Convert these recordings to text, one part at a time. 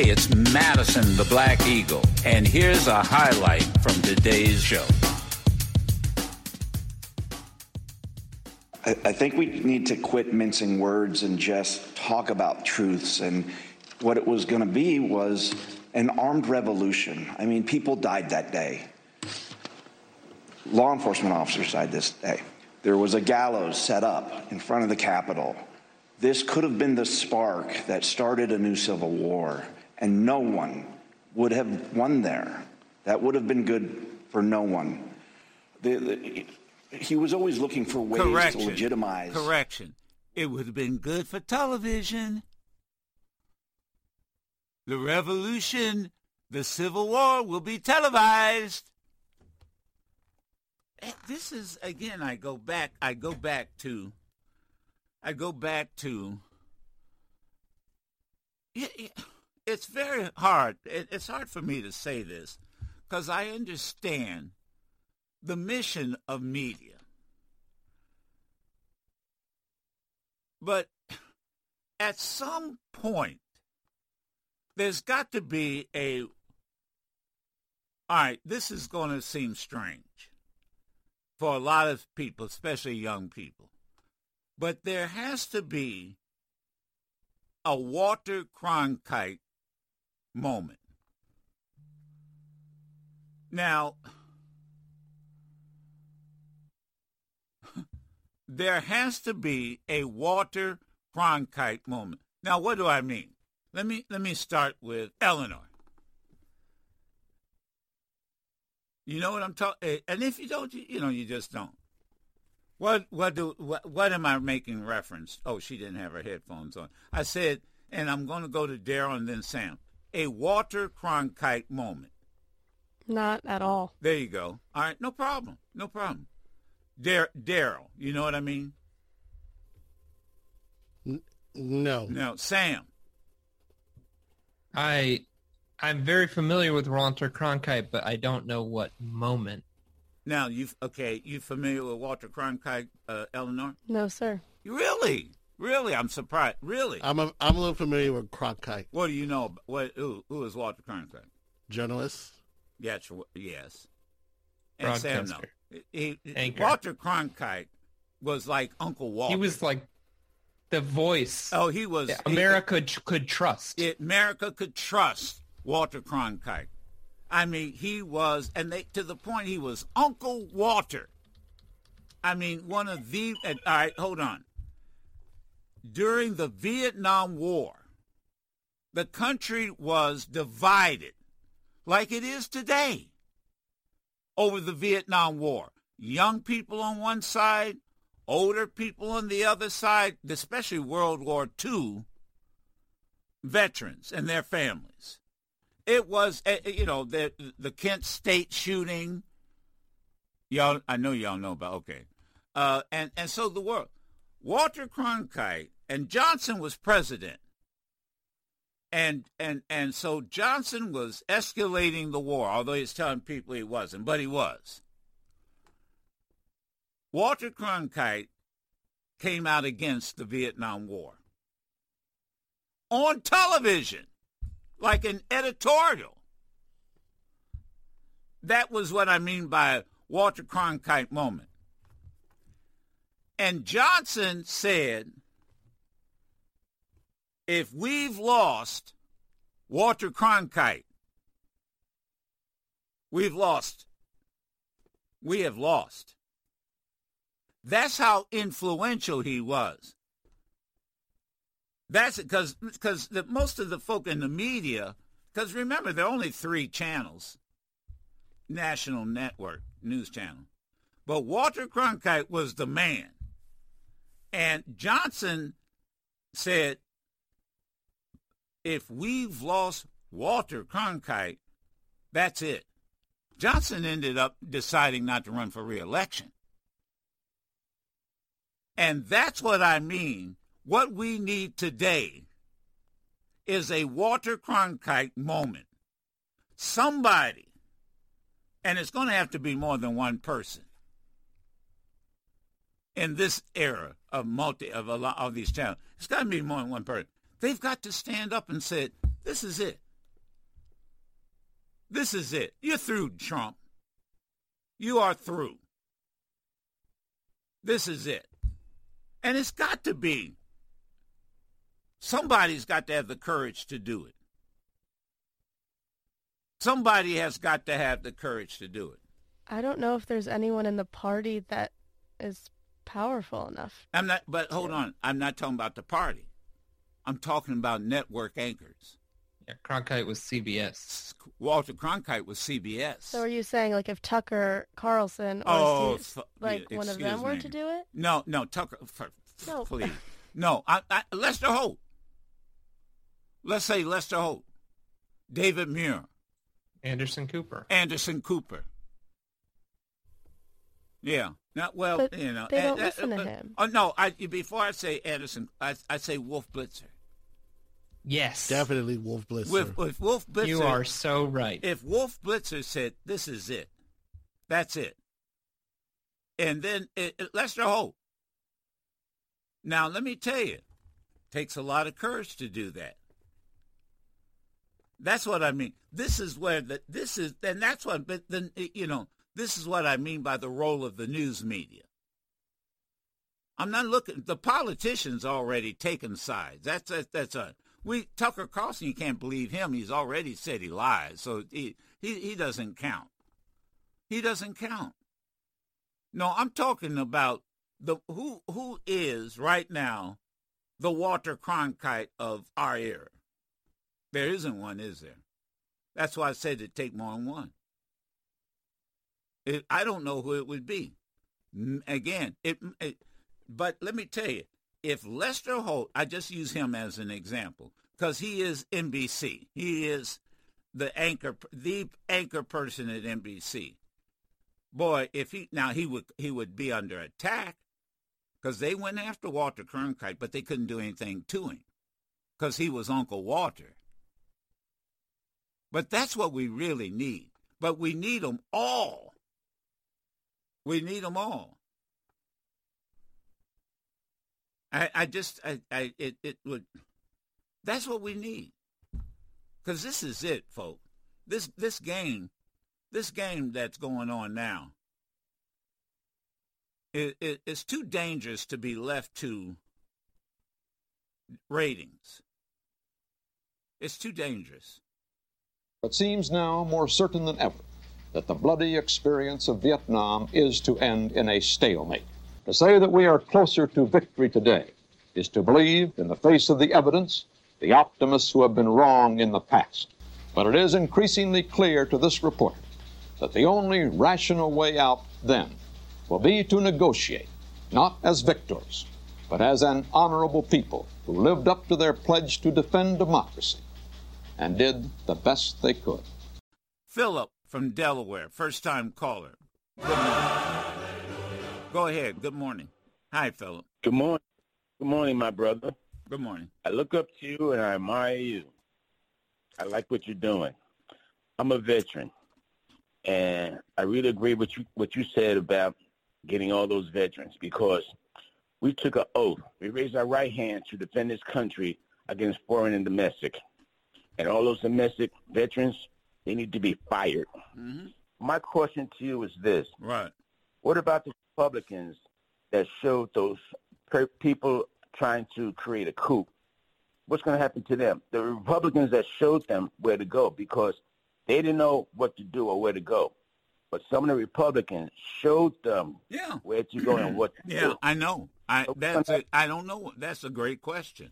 Hey, it's Madison the Black Eagle, and here's a highlight from today's show. I, I think we need to quit mincing words and just talk about truths. And what it was going to be was an armed revolution. I mean, people died that day. Law enforcement officers died this day. There was a gallows set up in front of the Capitol. This could have been the spark that started a new civil war, and no one would have won there. That would have been good for no one. The, the, he was always looking for ways Correction. to legitimize. Correction. It would have been good for television. The revolution, the Civil War will be televised. Eh, This is again. I go back. I go back to. I go back to. Yeah, yeah, It's very hard. It, it's hard for me to say this because I understand the mission of media. But at some point, there's got to be a. All right, this is going to seem strange for a lot of people, especially young people. But there has to be a Walter Cronkite moment. Now, there has to be a Walter Cronkite moment. Now, what do I mean? Let me let me start with Eleanor. You know what I'm talking, eh, and if you don't, you, you know, you just don't. What what do what, what am I making reference? Oh, she didn't have her headphones on. I said, and I'm going to go to Daryl and then Sam. A Walter Cronkite moment. Not at all. There you go. All right, no problem, no problem. Dar- Daryl, you know what I mean? No. No, Sam. I I'm very familiar with Walter Cronkite, but I don't know what moment. Now you okay? You familiar with Walter Cronkite, uh, Eleanor? No, sir. You really, really? I'm surprised. Really? I'm a, I'm a little familiar with Cronkite. what do you know? ab- What? Who, who is Walter Cronkite? Journalist. Yes, sure, yes. And Sam, no. He, he- Walter Cronkite was like Uncle Walter. He was like the voice Oh, he was. that he- America ch- could trust. it, America could trust Walter Cronkite. I mean, he was, and they to the point he was Uncle Walter. I mean, one of the. And, all right, hold on. During the Vietnam War, the country was divided, like it is today, over the Vietnam War. Young people on one side, older people on the other side, especially World War II veterans and their families. It was, eh, eh, you know, the the Kent State shooting. Y'all, I know y'all know about. Okay, uh, and and so the world. Walter Cronkite and Johnson was president, and and and so Johnson was escalating the war, although he's telling people he wasn't, but he was. Walter Cronkite came out against the Vietnam War on television, like an editorial. That was what I mean by Walter Cronkite moment. And Johnson said, if we've lost Walter Cronkite, we've lost. We have lost. That's how influential he was. That's because because most of the folk in the media, because remember there are only three channels, national network news channel, but Walter Cronkite was the man, and Johnson said, if we've lost Walter Cronkite, that's it. Johnson ended up deciding not to run for reelection. And that's what I mean. What we need today is a Walter Cronkite moment. Somebody, and it's going to have to be more than one person in this era of multi of a lot of these channels. It's got to be more than one person. They've got to stand up and say, "This is it. This is it. You're through, Trump. You are through. This is it. And it's got to be. Somebody's got to have the courage to do it. Somebody has got to have the courage to do it. I don't know if there's anyone in the party that is powerful enough. I'm not, but hold on. I'm not talking about the party. I'm talking about network anchors. Yeah, Cronkite was CBS. Walter Cronkite was CBS. So are you saying like if Tucker Carlson or Oh, Steve- fu- like yeah, one of excuse them were to do it? No, no, Tucker. For, No. Please. No, I, I, Lester Holt. Let's say Lester Holt. David Muir. Anderson Cooper. Anderson Cooper. Yeah. Not well, But you know. they eh, don't eh, listen to but- him. Oh no! I before I say Anderson, I, I say Wolf Blitzer. Yes. Definitely Wolf Blitzer. With, with Wolf Blitzer, You are so right. if Wolf Blitzer said, "This is it," that's it, and then it, it- Lester Holt. Now let me tell you, takes a lot of courage to do that. That's what I mean. This is where the this is, and that's what. But then you know, this is what I mean by the role of the news media. I'm not looking. The politicians already taken sides. That's that's, that's a we Tucker Carlson. You can't believe him. He's already said he lies, so he he he doesn't count. He doesn't count. No, I'm talking about the who who is right now the Walter Cronkite of our era. There isn't one, is there? That's why I said it'd take more than one. It, I don't know who it would be. Again, it, it. But let me tell you, if Lester Holt, I just use him as an example because he is NBC. He is the anchor, the anchor person at NBC. Boy, if he now he would he would be under attack because they went after Walter Cronkite, but they couldn't do anything to him because he was Uncle Walter. But that's what we really need. But we need them all. We need them all. I, I just, I, I, it, it would. That's what we need. Because this is it, folks. This, this game, this game that's going on now, it, it, it's too dangerous to be left to ratings. It's too dangerous. It seems now more certain than ever that the bloody experience of Vietnam is to end in a stalemate. To say that we are closer to victory today is to believe, in the face of the evidence, the optimists who have been wrong in the past. But it is increasingly clear to this report that the only rational way out then will be to negotiate, not as victors, but as an honorable people who lived up to their pledge to defend democracy and did the best they could. Philip from Delaware, first time caller. Good morning. Go ahead. Good morning. Hi, Philip. Good morning. Good morning, my brother. Good morning. I look up to you and I admire you. I like what you're doing. I'm a veteran, and I really agree with you what you said about getting all those veterans because we took an oath. We raised our right hand to defend this country against foreign and domestic, and all those domestic veterans they need to be fired. hmm My question to you is this: Right. What about the Republicans that showed those per- people trying to create a coup? What's going to happen to them? The Republicans that showed them where to go because they didn't know what to do or where to go. But some of the Republicans showed them Yeah. where to go and what to Yeah, do. I know. I that's a, I don't know. That's a great question.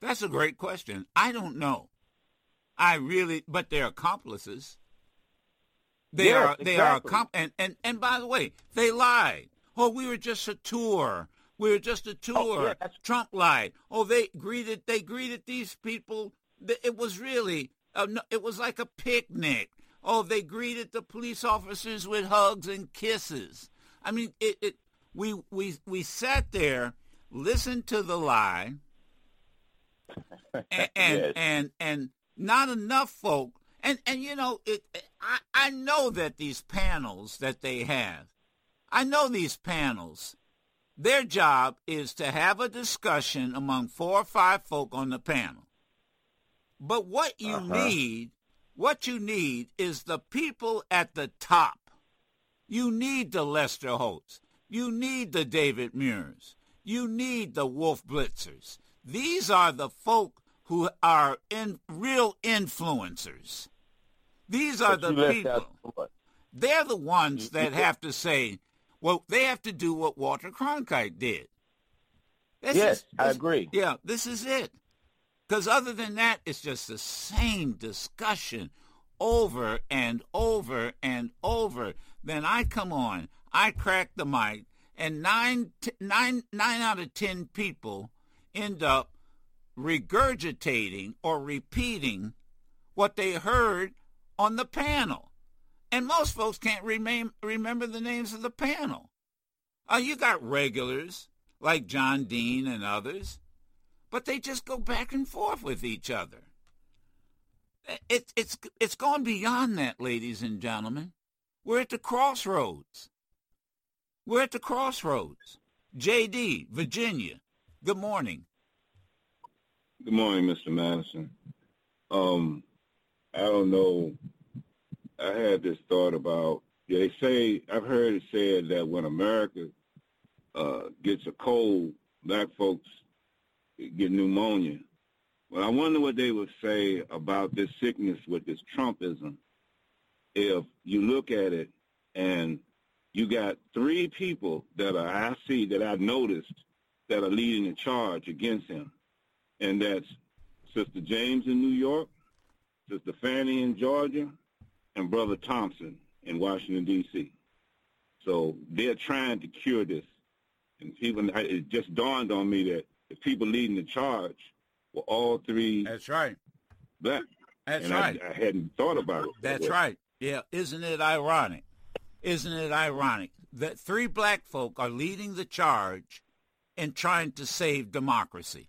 That's a great question. I don't know. I really, but they're accomplices. They Yes, are. They are. exactly. Accom- and and and by the way, they lied. Oh, we were just a tour. We were just a tour. Oh, yeah, Trump lied. Oh, they greeted. They greeted these people. It was really. Uh, no, it was like a picnic. Oh, they greeted the police officers with hugs and kisses. I mean, it. it we we we sat there, listened to the lie, and and, Yes. and and not enough folk and and you know it I, I know that these panels that they have i know these panels their job is to have a discussion among four or five folk on the panel but what you Uh-huh. need What you need is the people at the top. You need the Lester Holts. You need the David Muirs. You need the Wolf Blitzers. These are the folk who are in real influencers. These are But the people. They're the ones that have to say, well, they have to do what Walter Cronkite did. This Yes, is- I agree. Yeah, this is it. Because other than that, it's just the same discussion over and over and over. Then I come on, I crack the mic, and nine, t- nine, nine out of ten people end up regurgitating or repeating what they heard on the panel. And most folks can't remain, remember the names of the panel. Uh, you got regulars like John Dean and others, but they just go back and forth with each other. It, it's, it's gone beyond that, ladies and gentlemen. We're at the crossroads. We're at the crossroads. JD, Virginia, good morning. Good morning, Mr. Madison. Um, I don't know. I had this thought about. They say I've heard it said that when America uh, gets a cold, black folks get pneumonia. Well, I wonder what they would say about this sickness with this Trumpism. If you look at it and you got three people that are I see that I've noticed that are leading the charge against him and that's Sister James in New York, Sister Fani in Georgia, and Brother Thompson in Washington, D.C. So they're trying to cure this. And people, it just dawned on me that the people leading the charge were all three That's right. black. That's and right. I, I hadn't thought about it. that That's way. right. Yeah, isn't it ironic? Isn't it ironic that three black folk are leading the charge in trying to save democracy?